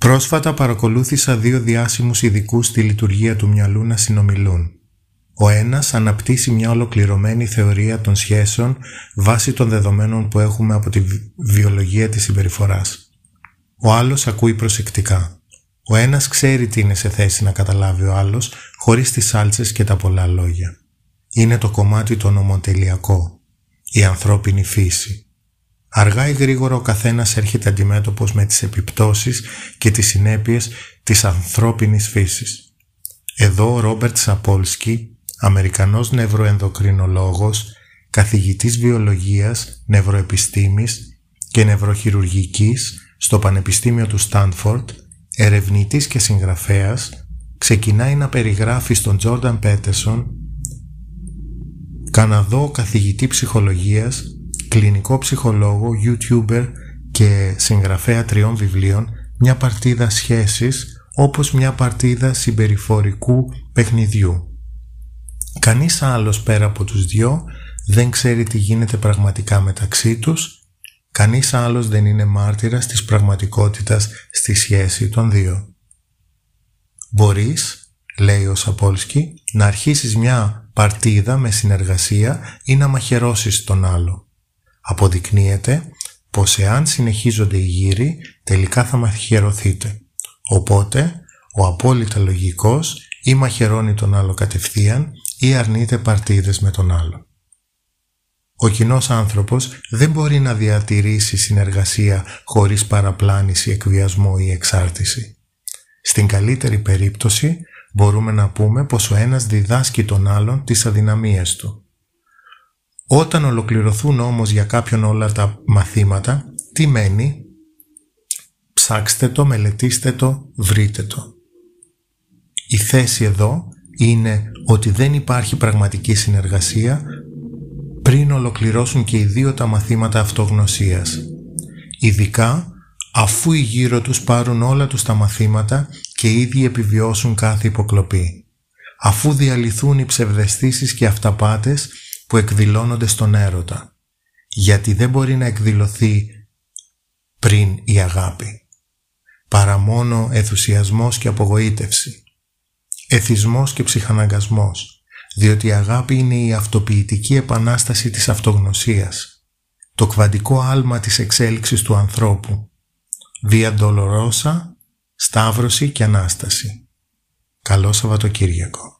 Πρόσφατα παρακολούθησα δύο διάσημους ειδικούς στη λειτουργία του μυαλού να συνομιλούν. Ο ένας αναπτύσσει μια ολοκληρωμένη θεωρία των σχέσεων βάσει των δεδομένων που έχουμε από τη βιολογία της συμπεριφοράς. Ο άλλος ακούει προσεκτικά. Ο ένας ξέρει τι είναι σε θέση να καταλάβει ο άλλος χωρίς τις σάλτσες και τα πολλά λόγια. Είναι το κομμάτι το νομοτελειακό, η ανθρώπινη φύση. Αργά ή γρήγορα ο καθένας έρχεται αντιμέτωπος με τις επιπτώσεις και τις συνέπειες της ανθρώπινης φύσης. Εδώ ο Ρόμπερτ Σαπόλσκι, Αμερικανός νευροενδοκρινολόγος, καθηγητής βιολογίας, νευροεπιστήμης και νευροχειρουργικής στο Πανεπιστήμιο του Στάνφορντ, ερευνητής και συγγραφέας, ξεκινάει να περιγράφει στον Τζόρνταν Πέτερσον, Καναδό καθηγητή ψυχολογίας κλινικό ψυχολόγο, YouTuber και συγγραφέα τριών βιβλίων μια παρτίδα σχέσης όπως μια παρτίδα συμπεριφορικού παιχνιδιού. Κανείς άλλος πέρα από τους δυο δεν ξέρει τι γίνεται πραγματικά μεταξύ τους, κανείς άλλος δεν είναι μάρτυρας της πραγματικότητας στη σχέση των δύο. Μπορείς, λέει ο Σαπόλσκι, να αρχίσεις μια παρτίδα με συνεργασία ή να μαχαιρώσεις τον άλλο. Αποδεικνύεται πως εάν συνεχίζονται οι γύροι τελικά θα μαχαιρωθείτε. Οπότε ο απόλυτα λογικός ή μαχαιρώνει τον άλλο κατευθείαν ή αρνείται παρτίδες με τον άλλο. Ο κοινός άνθρωπος δεν μπορεί να διατηρήσει συνεργασία χωρίς παραπλάνηση, εκβιασμό ή εξάρτηση. Στην καλύτερη περίπτωση μπορούμε να πούμε πως ο ένας διδάσκει τον άλλον τις αδυναμίες του όταν ολοκληρωθούν όμως για κάποιον όλα τα μαθήματα, τι μένει; Ψάξτε το, μελετήστε το, βρείτε το. Η θέση εδώ είναι ότι δεν υπάρχει πραγματική συνεργασία πριν ολοκληρώσουν και οι δύο τα μαθήματα αυτογνωσίας. Ειδικά αφού οι γύρω τους πάρουν όλα τους τα μαθήματα και ήδη επιβιώσουν κάθε υποκλοπή. Αφού διαλυθούν οι ψευδεστήσεις και αυταπάτες που εκδηλώνονται στον έρωτα, γιατί δεν μπορεί να εκδηλωθεί πριν η αγάπη, παρά μόνο ενθουσιασμός και απογοήτευση, εθισμός και ψυχαναγκασμός, διότι η αγάπη είναι η αυτοποιητική επανάσταση της αυτογνωσίας, το κβαντικό άλμα της εξέλιξης του ανθρώπου, βία ντολορόσα, σταύρωση και Ανάσταση. Καλό Σαββατοκύριακο.